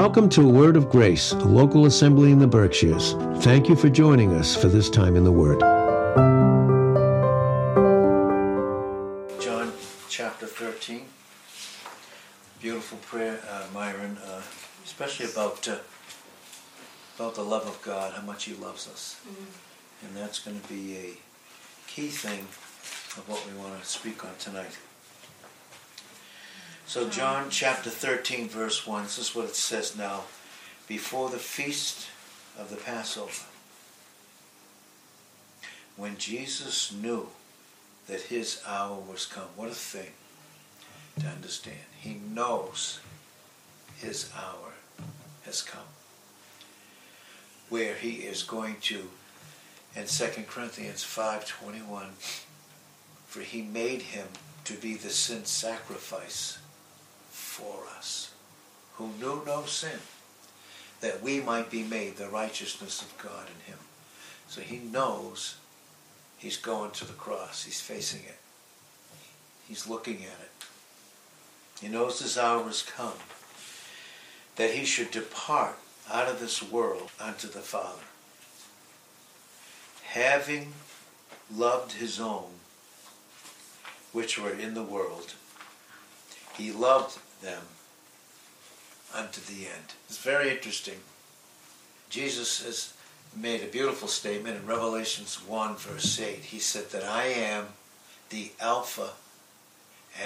Welcome to A Word of Grace, a local assembly in the Berkshires. Thank you for joining us for this time in the Word. John chapter 13. Beautiful prayer, uh, Myron, uh, especially about, uh, about the love of God, how much He loves us. Mm-hmm. And that's going to be a key thing of what we want to speak on tonight. So, John chapter 13, verse 1, this is what it says now. Before the feast of the Passover, when Jesus knew that his hour was come, what a thing to understand. He knows his hour has come. Where he is going to, in 2 Corinthians 5.21, for he made him to be the sin sacrifice for us, who knew no sin, that we might be made the righteousness of God in him. So he knows he's going to the cross. He's facing it. He's looking at it. He knows his hour has come, that he should depart out of this world unto the Father. Having loved his own, which were in the world, he loved them unto the end. It's very interesting. Jesus has made a beautiful statement in Revelations 1, verse 8. He said that I am the Alpha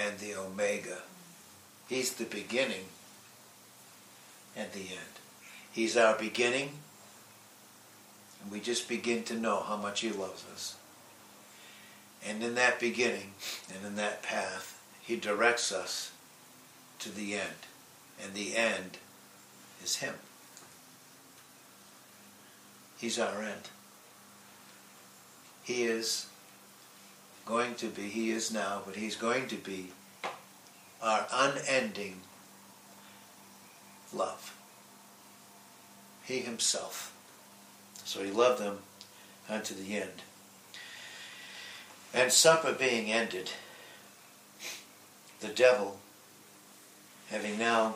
and the Omega. He's the beginning and the end. He's our beginning, and we just begin to know how much He loves us. And in that beginning and in that path, He directs us to the end. And the end is Him. He's our end. He is going to be, He is now, but He's going to be our unending love. He Himself. So He loved them unto the end. And supper being ended, the devil having now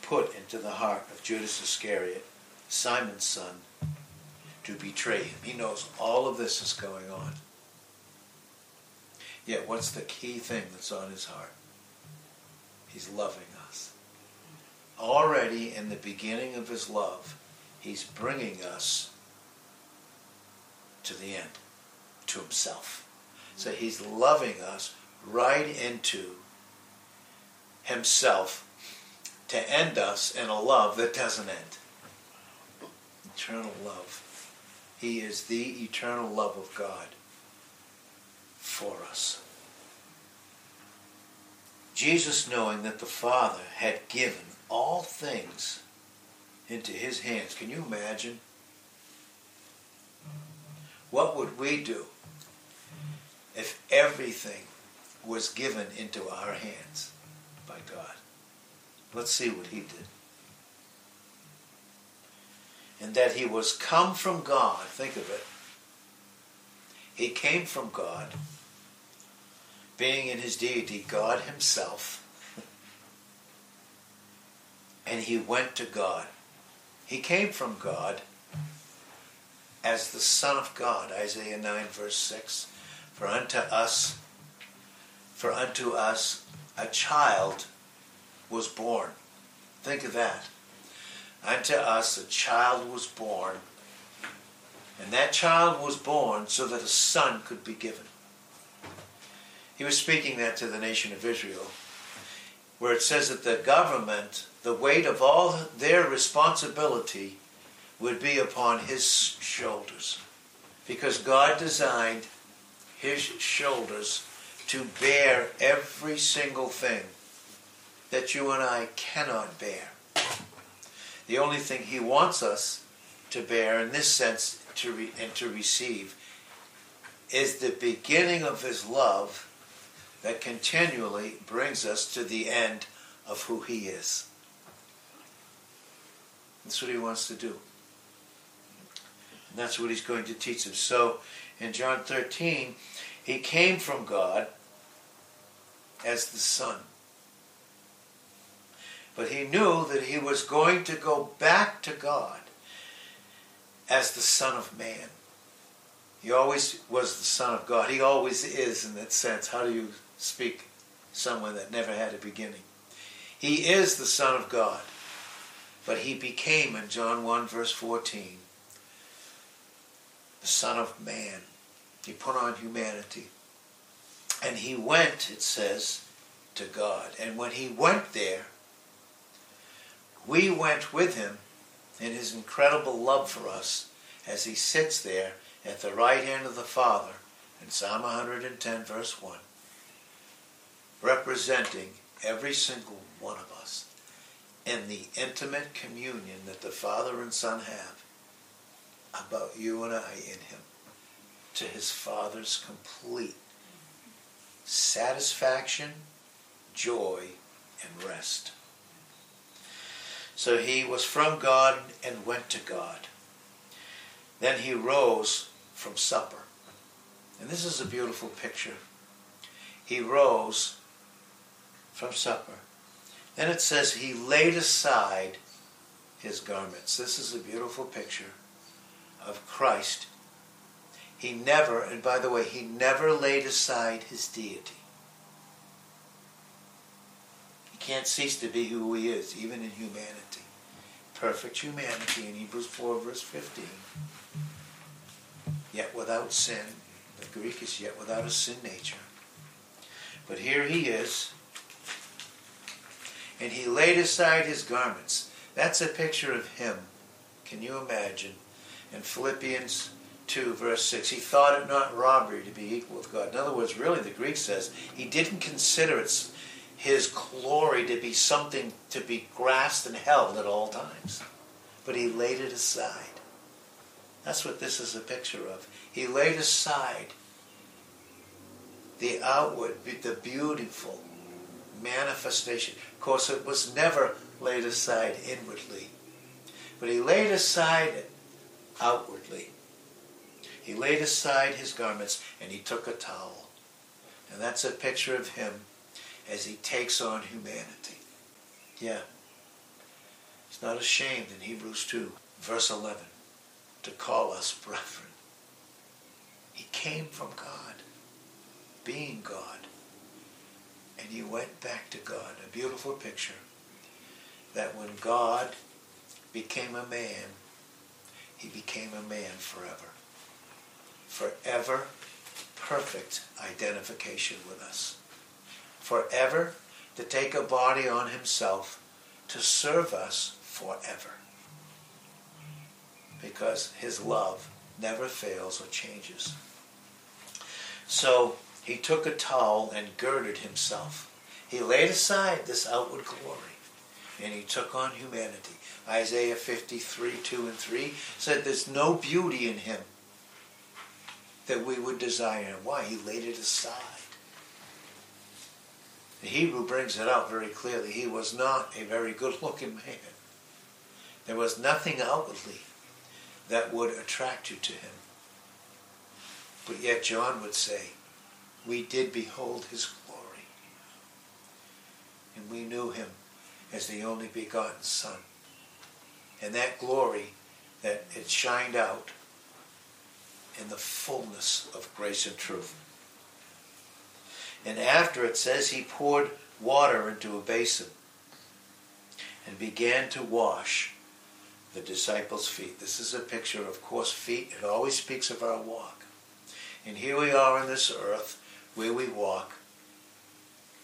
put into the heart of Judas Iscariot, Simon's son, to betray him. He knows all of this is going on. Yet what's the key thing that's on his heart? He's loving us. Already in the beginning of his love, he's bringing us to the end, to himself. So he's loving us right into himself to end us in a love that doesn't end. Eternal love. He is the eternal love of God for us. Jesus, knowing that the Father had given all things into his hands, can you imagine? What would we do if everything was given into our hands by God? Let's see what he did. And that he was come from God. Think of it. He came from God, being in his deity God himself. And he went to God. He came from God as the Son of God, Isaiah 9, verse 6. For unto us, for unto us a child was born. Think of that. Unto us a child was born, and that child was born so that a son could be given. He was speaking that to the nation of Israel, where it says that the government, the weight of all their responsibility would be upon his shoulders. Because God designed his shoulders to bear every single thing that you and I cannot bear. The only thing he wants us to bear in this sense to re- and to receive is the beginning of his love that continually brings us to the end of who he is. That's what he wants to do. And that's what he's going to teach us. So in John 13, he came from God as the Son. But he knew that he was going to go back to God as the Son of Man. He always was the Son of God. He always is in that sense. How do you speak someone that never had a beginning? He is the Son of God. But he became, in John 1, verse 14, the Son of Man. He put on humanity. And he went, it says, to God. And when he went there, we went with him in his incredible love for us as he sits there at the right hand of the Father in Psalm 110, verse 1, representing every single one of us in the intimate communion that the Father and Son have about you and I in him to his Father's complete satisfaction, joy, and rest. So he was from God and went to God. Then he rose from supper. And this is a beautiful picture. He rose from supper. Then it says he laid aside his garments. This is a beautiful picture of Christ. He never, and by the way, he never laid aside his deity. He can't cease to be who he is, even in humanity. Perfect humanity in Hebrews 4, verse 15 yet without sin. The Greek is yet without a sin nature. But here he is, and he laid aside his garments. That's a picture of him. Can you imagine? In Philippians 2, verse 6, he thought it not robbery to be equal with God. In other words, really, the Greek says he didn't consider it his glory to be something to be grasped and held at all times, but he laid it aside. That's what this is a picture of. He laid aside the outward, the beautiful manifestation. Of course, it was never laid aside inwardly, but he laid aside it outwardly. He laid aside his garments and he took a towel. And that's a picture of him as he takes on humanity. Yeah. He's not ashamed in Hebrews 2, verse 11 to call us brethren. He came from God, being God, and he went back to God. A beautiful picture that when God became a man, he became a man forever. Forever perfect identification with us. Forever to take a body on himself to serve us forever because his love never fails or changes. So he took a towel and girded himself. He laid aside this outward glory and he took on humanity. Isaiah 53, 2 and 3 said there's no beauty in him that we would desire. Why? He laid it aside. The Hebrew brings it out very clearly. He was not a very good looking man. There was nothing outwardly that would attract you to him. But yet John would say, we did behold his glory. And we knew him as the only begotten Son. And that glory that it shined out in the fullness of grace and truth. And after it says he poured water into a basin and began to wash the disciples' feet. This is a picture, of course, feet. It always speaks of our walk. And here we are on this earth where we walk.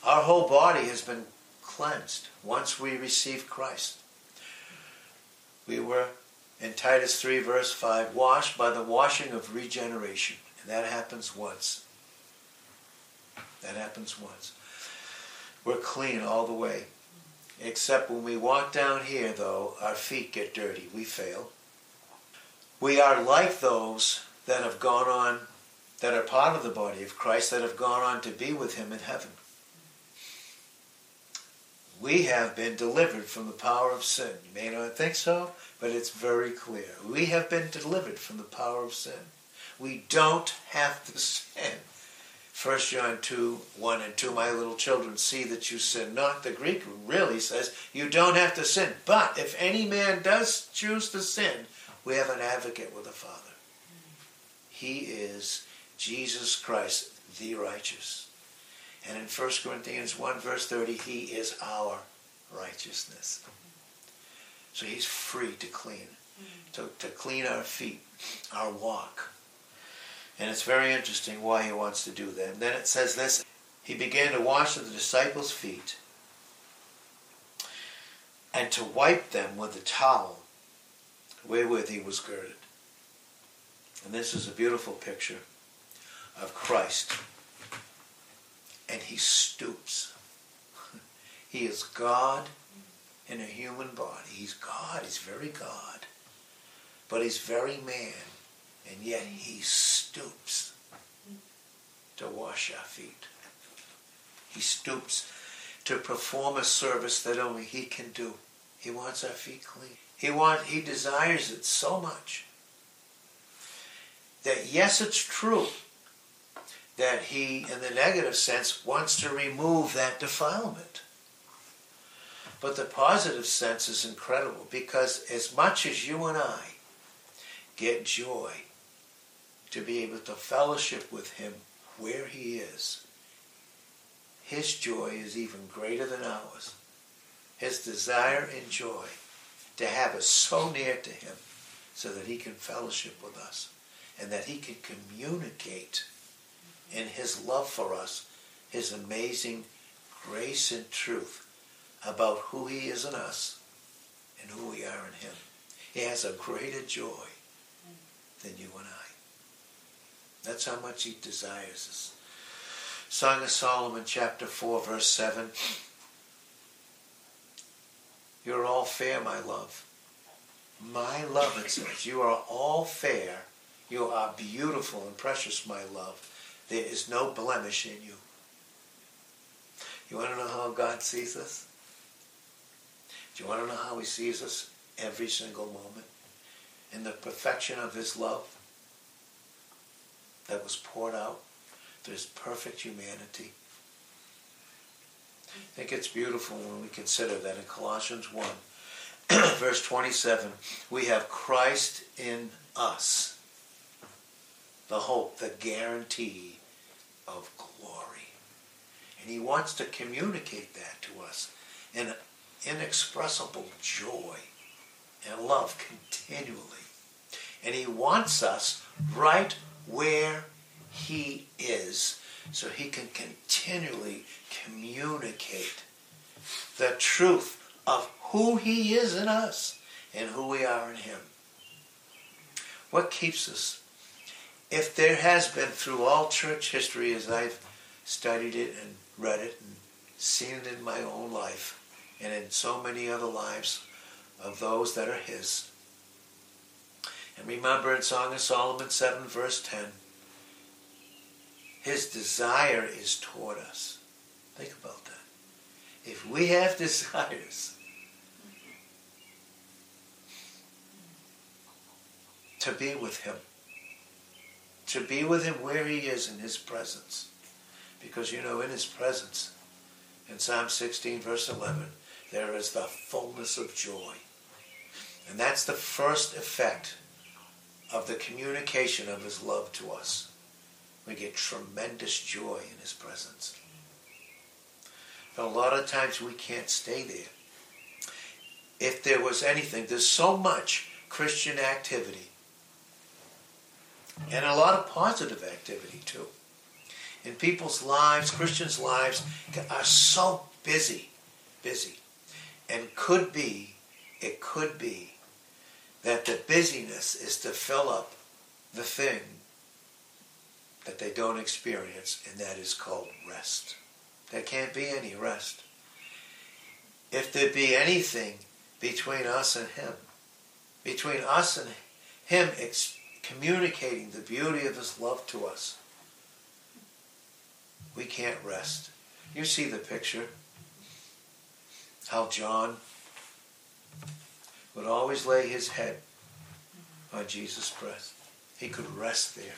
Our whole body has been cleansed once we receive Christ. We were, in Titus 3, verse 5, washed by the washing of regeneration. And that happens once. That happens once. We're clean all the way. Except when we walk down here, though, our feet get dirty. We fail. We are like those that have gone on, that are part of the body of Christ, that have gone on to be with him in heaven. We have been delivered from the power of sin. You may not think so, but it's very clear. We have been delivered from the power of sin. We don't have to sin 1 John 2, 1 and 2, my little children, see that you sin not. The Greek really says you don't have to sin. But if any man does choose to sin, we have an advocate with the Father. He is Jesus Christ, the righteous. And in 1 Corinthians 1, verse 30, he is our righteousness. So he's free to clean, to, to clean our feet, our walk. And it's very interesting why he wants to do that. And then it says this He began to wash the disciples' feet and to wipe them with the towel wherewith he was girded. And this is a beautiful picture of Christ. And he stoops. he is God in a human body. He's God. He's very God. But he's very man. And yet he stoops to wash our feet. He stoops to perform a service that only he can do. He wants our feet clean. He want, he desires it so much that yes, it's true that he, in the negative sense, wants to remove that defilement. But the positive sense is incredible because as much as you and I get joy to be able to fellowship with him where he is, his joy is even greater than ours. His desire and joy to have us so near to him so that he can fellowship with us and that he can communicate in his love for us his amazing grace and truth about who he is in us and who we are in him. He has a greater joy than you and I. That's how much he desires us. Song of Solomon, chapter 4, verse 7. You're all fair, my love. My love, it says. You are all fair you are beautiful and precious, my love. There is no blemish in you. You want to know how God sees us? Do you want to know how he sees us every single moment? In the perfection of his love that was poured out his perfect humanity. I think it's beautiful when we consider that in Colossians 1, verse 27, we have Christ in us the hope, the guarantee of glory. And he wants to communicate that to us in inexpressible joy and love continually. And he wants us right where he is so he can continually communicate the truth of who he is in us and who we are in him. What keeps us if there has been through all church history as I've studied it and read it and seen it in my own life and in so many other lives of those that are his. And remember in Song of Solomon 7 verse 10, his desire is toward us. Think about that. If we have desires to be with him, to be with him where he is in his presence. Because you know, in his presence, in Psalm 16, verse 11, there is the fullness of joy. And that's the first effect of the communication of his love to us. We get tremendous joy in his presence. But a lot of times we can't stay there. If there was anything, there's so much Christian activity and a lot of positive activity too. In people's lives, Christians' lives are so busy, busy, and could be, it could be that the busyness is to fill up the thing that they don't experience, and that is called rest. There can't be any rest. If there be anything between us and Him, between us and Him communicating the beauty of his love to us. We can't rest. You see the picture. How John would always lay his head on Jesus' breast. He could rest there.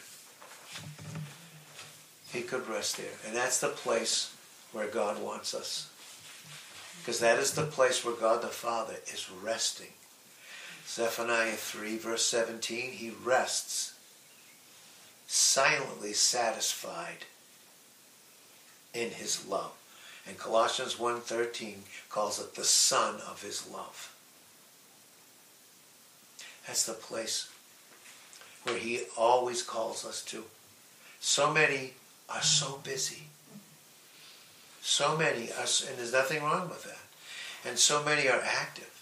he could rest there. And that's the place where God wants us. Because that is the place where God the Father is resting. Zephaniah 3, verse 17, he rests, silently satisfied in his love. And Colossians 1.13 calls it the Son of his love. That's the place where he always calls us to. So many are so busy. So many are, and there's nothing wrong with that. And so many are active.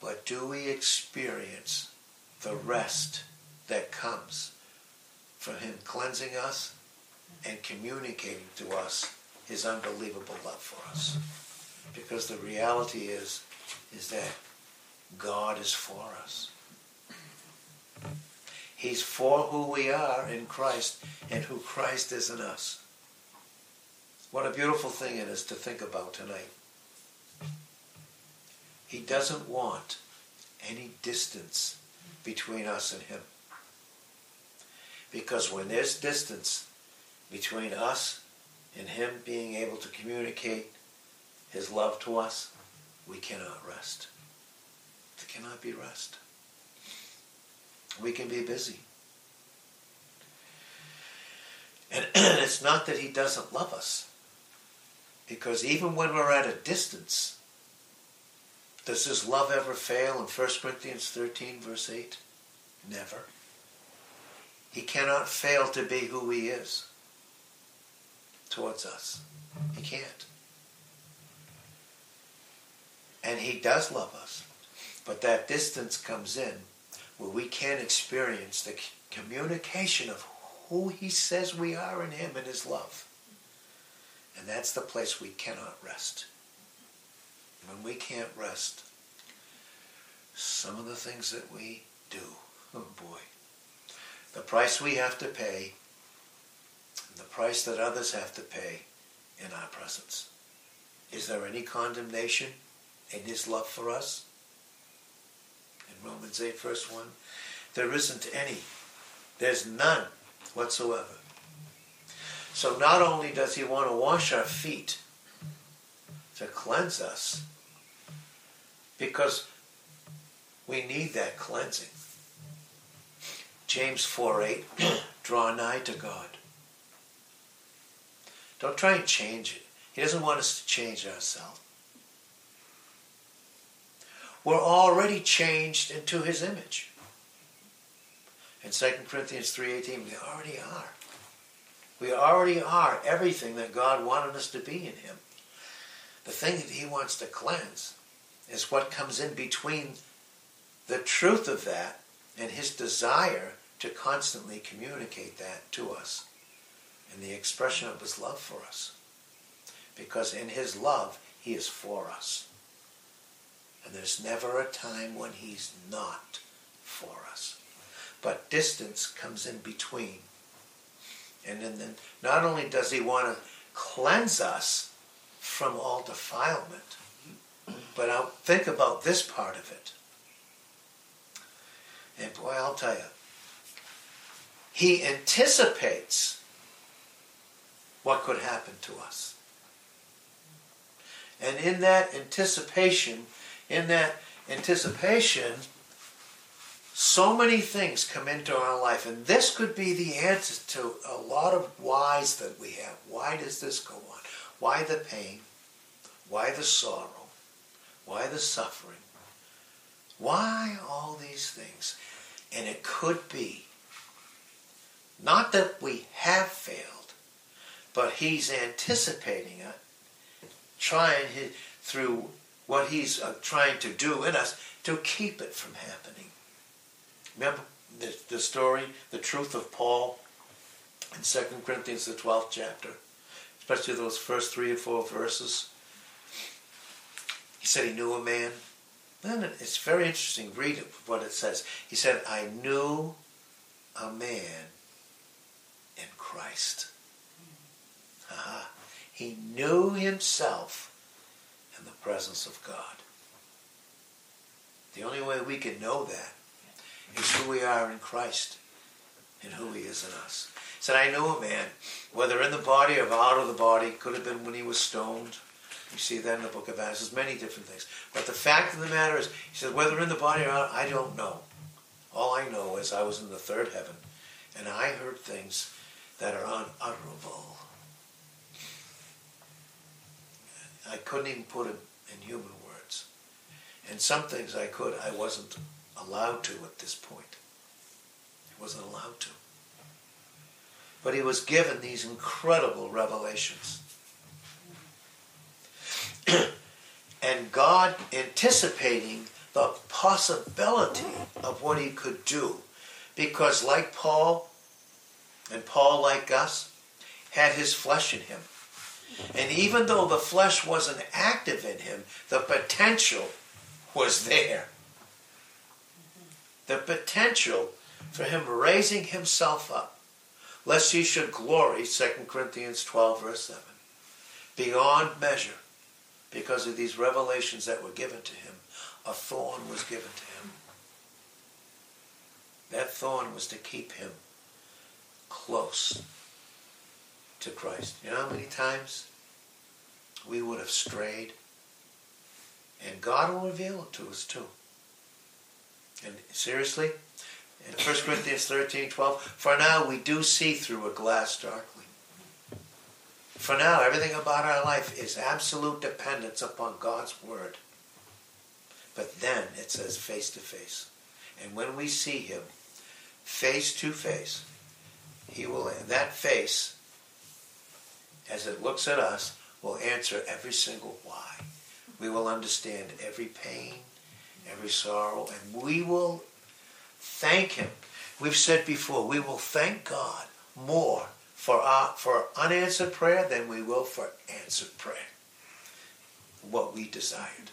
But do we experience the rest that comes from him cleansing us and communicating to us his unbelievable love for us? Because the reality is, is that God is for us. He's for who we are in Christ and who Christ is in us. What a beautiful thing it is to think about tonight. He doesn't want any distance between us and him. Because when there's distance between us and him being able to communicate his love to us, we cannot rest. There cannot be rest. We can be busy. And it's not that he doesn't love us. Because even when we're at a distance, does his love ever fail in 1 Corinthians 13, verse 8? Never. He cannot fail to be who he is towards us. He can't. And he does love us. But that distance comes in where we can't experience the communication of who he says we are in him and his love. And that's the place we cannot rest. When we can't rest, some of the things that we do, oh boy, the price we have to pay, the price that others have to pay in our presence. Is there any condemnation in his love for us? Romans 8, verse 1. There isn't any. There's none whatsoever. So not only does he want to wash our feet to cleanse us, because we need that cleansing. James 4 8, draw nigh to God. Don't try and change it. He doesn't want us to change ourselves. We're already changed into his image. In 2 Corinthians 3.18, we already are. We already are everything that God wanted us to be in him. The thing that he wants to cleanse is what comes in between the truth of that and his desire to constantly communicate that to us and the expression of his love for us. Because in his love, he is for us. And there's never a time when he's not for us. But distance comes in between. And then not only does he want to cleanse us from all defilement, but I'll think about this part of it. And boy, I'll tell you, he anticipates what could happen to us. And in that anticipation, in that anticipation, so many things come into our life. And this could be the answer to a lot of whys that we have. Why does this go on? Why the pain? Why the sorrow? Why the suffering? Why all these things? And it could be not that we have failed, but he's anticipating it, trying his, through what he's uh, trying to do in us to keep it from happening. Remember the, the story, the truth of Paul in 2 Corinthians, the 12th chapter, especially those first three or four verses. He said he knew a man. Then it's very interesting. Read it, what it says. He said, I knew a man in Christ. Uh-huh. He knew himself presence of God. The only way we can know that is who we are in Christ and who he is in us. He said, I knew a man, whether in the body or out of the body, could have been when he was stoned. You see that in the book of Acts. There's many different things. But the fact of the matter is, he said, whether in the body or out, I don't know. All I know is I was in the third heaven, and I heard things that are unutterable. I couldn't even put it in human words. And some things I could, I wasn't allowed to at this point. He wasn't allowed to. But he was given these incredible revelations. and God anticipating the possibility of what he could do. Because like Paul, and Paul like us, had his flesh in him. And even though the flesh wasn't active in him, the potential was there. The potential for him raising himself up, lest he should glory, 2 Corinthians 12, verse 7, beyond measure, because of these revelations that were given to him, a thorn was given to him. That thorn was to keep him close to Christ. You know how many times we would have strayed? And God will reveal it to us too. And seriously, in 1 Corinthians 13, 12, for now we do see through a glass darkly. For now, everything about our life is absolute dependence upon God's Word. But then it says face to face. And when we see Him face to face, He will, that face as it looks at us, will answer every single why. We will understand every pain, every sorrow, and we will thank Him. We've said before, we will thank God more for, our, for unanswered prayer than we will for answered prayer. What we desired.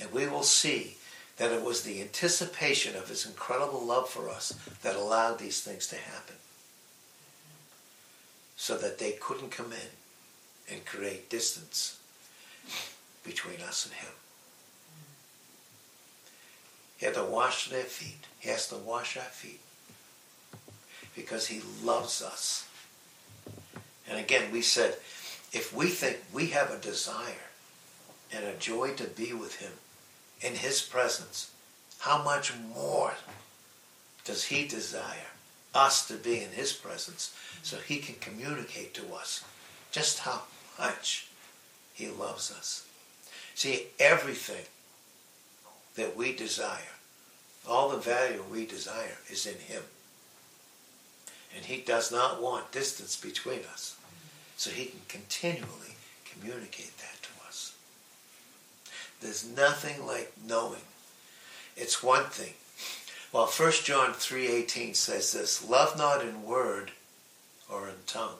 And we will see that it was the anticipation of His incredible love for us that allowed these things to happen so that they couldn't come in and create distance between us and him. He had to wash their feet. He has to wash our feet because he loves us. And again, we said, if we think we have a desire and a joy to be with him in his presence, how much more does he desire us to be in his presence so he can communicate to us just how much he loves us. See, everything that we desire, all the value we desire is in him. And he does not want distance between us. So he can continually communicate that to us. There's nothing like knowing. It's one thing well, 1 John 3.18 says this, Love not in word or in tongue,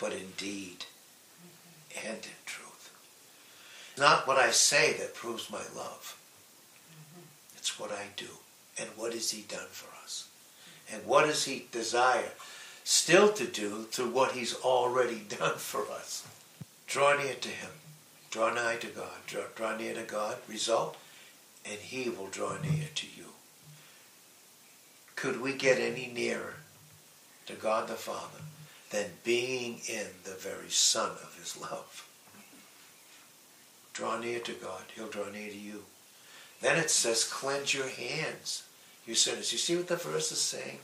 but in deed mm-hmm. and in truth. Not what I say that proves my love. Mm-hmm. It's what I do. And what has he done for us? And what does he desire still to do through what he's already done for us? Draw near to him. Draw nigh to God. Draw, draw near to God. Result, and he will draw near to you. Could we get any nearer to God the Father than being in the very Son of his love? Draw near to God, he'll draw near to you. Then it says, cleanse your hands, you sinners. You see what the verse is saying?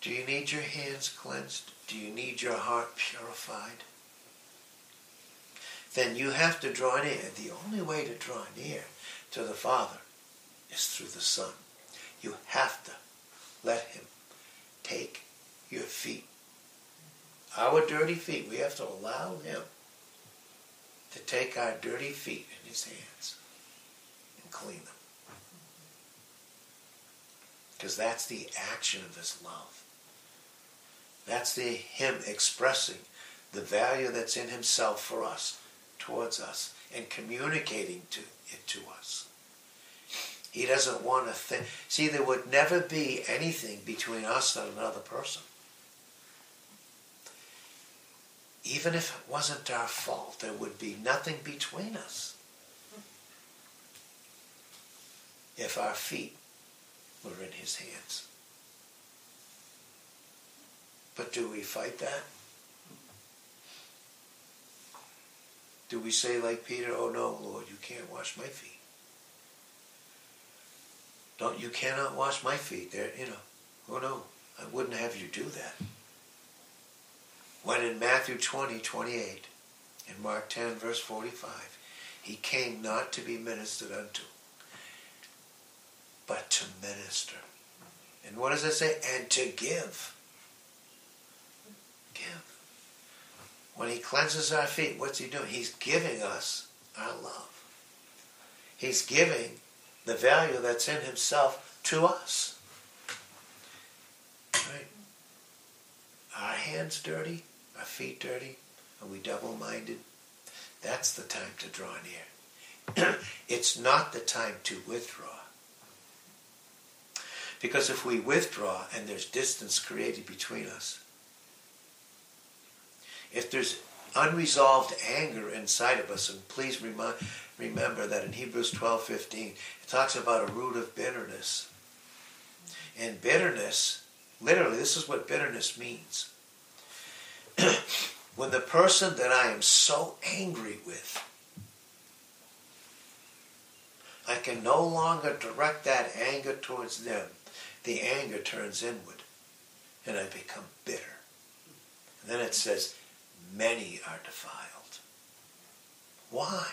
Do you need your hands cleansed? Do you need your heart purified? Then you have to draw near. The only way to draw near to the Father is through the Son. You have to let him take your feet. Our dirty feet, we have to allow him to take our dirty feet in his hands and clean them. Because that's the action of his love. That's the him expressing the value that's in himself for us, towards us, and communicating to it to us. He doesn't want to think. See, there would never be anything between us and another person. Even if it wasn't our fault, there would be nothing between us. If our feet we're in his hands. But do we fight that? Do we say like Peter, oh no, Lord, you can't wash my feet? Don't you cannot wash my feet. There, you know. Oh no, I wouldn't have you do that. When in Matthew 20, 28, and Mark 10, verse 45, he came not to be ministered unto, but to minister. And what does it say? And to give. Give. When he cleanses our feet, what's he doing? He's giving us our love. He's giving the value that's in himself to us. Right? Our hands dirty, our feet dirty, are we double-minded? That's the time to draw near. it's not the time to withdraw. Because if we withdraw and there's distance created between us, if there's unresolved anger inside of us, and please remind, remember that in Hebrews 12:15 it talks about a root of bitterness. And bitterness, literally, this is what bitterness means. when the person that I am so angry with, I can no longer direct that anger towards them. The anger turns inward, and I become bitter. And then it says, many are defiled. Why?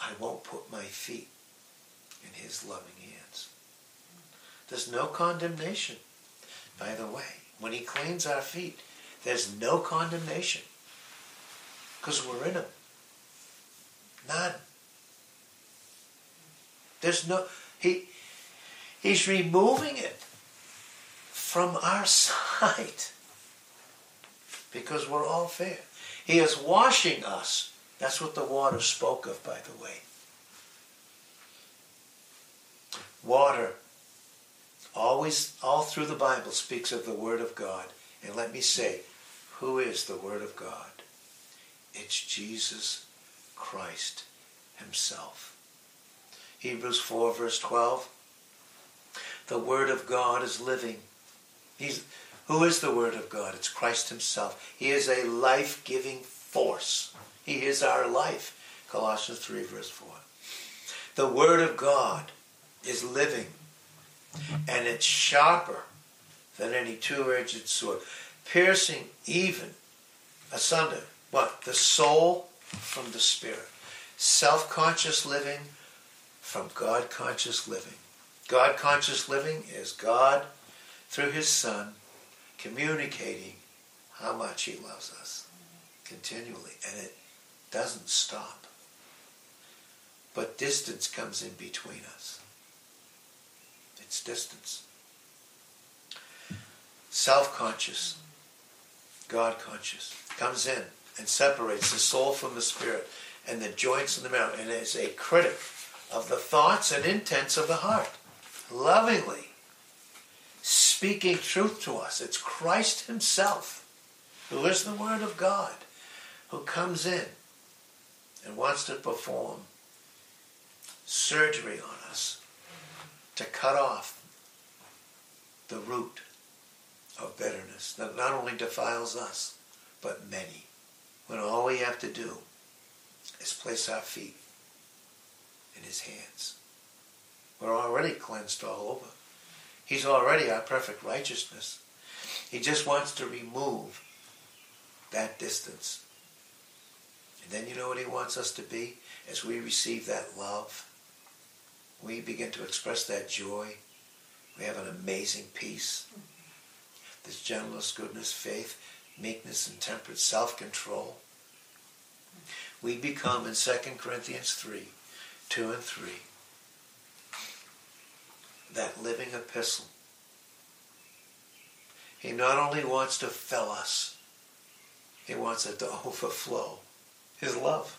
I won't put my feet in his loving hands. There's no condemnation, by the way. When he cleans our feet, there's no condemnation because we're in him. None. There's no, he, he's removing it from our sight because we're all fair. He is washing us. That's what the water spoke of, by the way. Water, always, all through the Bible, speaks of the Word of God. And let me say, who is the Word of God? It's Jesus Christ Himself. Hebrews 4, verse 12. The Word of God is living. He's, who is the Word of God? It's Christ Himself. He is a life giving force. He is our life. Colossians 3, verse 4. The Word of God is living, and it's sharper than any two edged sword, piercing even asunder what? The soul from the spirit. Self conscious living from God conscious living. God conscious living is God through His Son communicating how much he loves us continually. And it doesn't stop. But distance comes in between us. It's distance. Self-conscious, God-conscious, comes in and separates the soul from the spirit and the joints and the marrow and is a critic of the thoughts and intents of the heart. Lovingly speaking truth to us. It's Christ himself, who is the Word of God, who comes in and wants to perform surgery on us to cut off the root of bitterness that not only defiles us, but many. When all we have to do is place our feet in his hands. We're already cleansed all over. He's already our perfect righteousness. He just wants to remove that distance. And then you know what he wants us to be? As we receive that love, we begin to express that joy. We have an amazing peace. This gentleness, goodness, faith, meekness, and temperance, self-control. We become in 2 Corinthians 3, 2 and 3, that living epistle. He not only wants to fill us, he wants it to overflow. His love.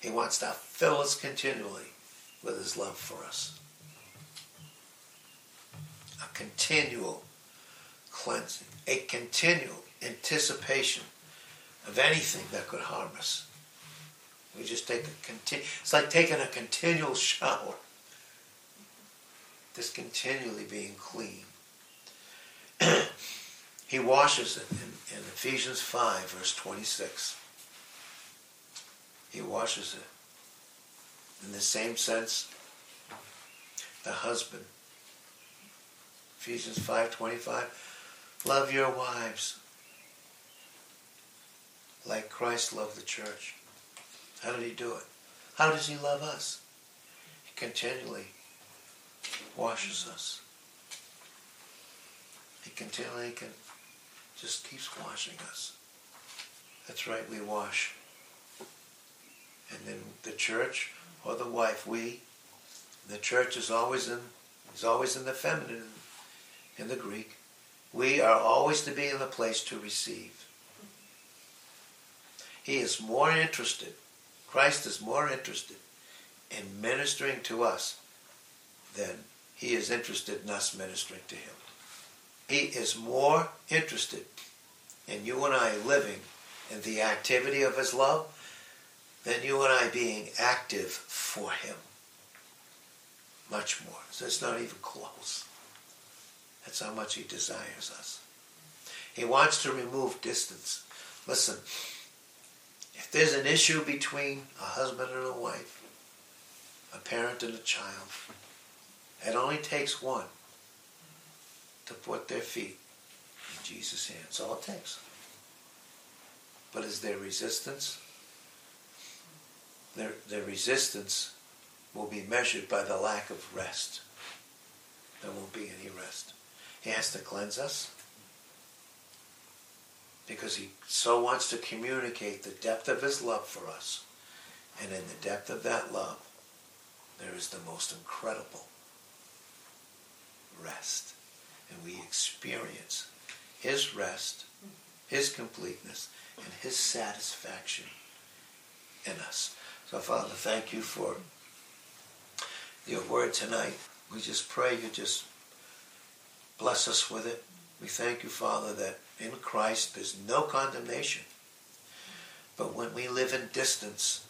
He wants to fill us continually with his love for us. A continual cleansing, a continual anticipation of anything that could harm us. We just take a continu- it's like taking a continual shower Just continually being clean. he washes it in, in Ephesians 5, verse 26. He washes it. In the same sense, the husband. Ephesians 5:25 Love your wives like Christ loved the church. How did he do it? How does he love us? He continually washes us. He continually can just keeps washing us. That's right, we wash. And then the church or the wife, we, the church is always in is always in the feminine in the Greek. We are always to be in the place to receive. He is more interested, Christ is more interested in ministering to us than he is interested in us ministering to him. He is more interested in you and I living in the activity of his love than you and I being active for him. Much more. So it's not even close. That's how much he desires us. He wants to remove distance. Listen, if there's an issue between a husband and a wife, a parent and a child, it only takes one to put their feet in Jesus' hands. All it takes. But is there resistance? Their, their resistance will be measured by the lack of rest. There won't be any rest. He has to cleanse us because he so wants to communicate the depth of his love for us. And in the depth of that love, there is the most incredible rest. And we experience his rest, his completeness, and his satisfaction in us. So, Father, thank you for your word tonight. We just pray you just bless us with it. We thank you, Father, that in Christ there's no condemnation. But when we live in distance,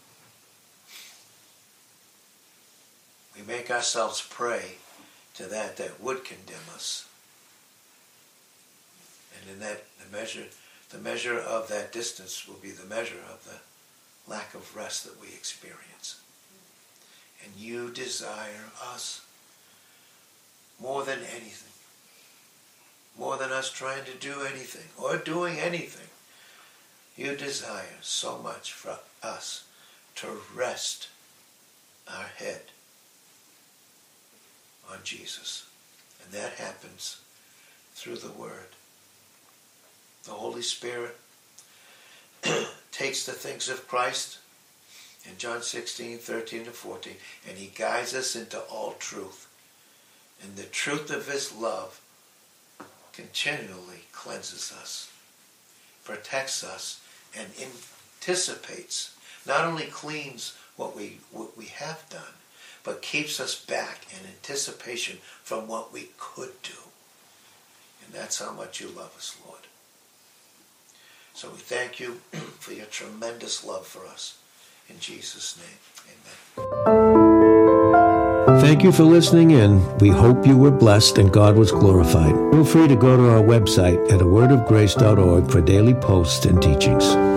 we make ourselves prey to that that would condemn us. And in that the measure the measure of that distance will be the measure of the lack of rest that we experience. And you desire us more than anything, more than us trying to do anything or doing anything. You desire so much for us to rest our head on Jesus. And that happens through the Word. The Holy Spirit takes the things of Christ in John 16, 13 to 14, and he guides us into all truth. And the truth of his love continually cleanses us, protects us, and anticipates, not only cleans what we, what we have done, but keeps us back in anticipation from what we could do. And that's how much you love us, Lord. So we thank you for your tremendous love for us. In Jesus' name, amen. Thank you for listening in. We hope you were blessed and God was glorified. Feel free to go to our website at awordofgrace.org for daily posts and teachings.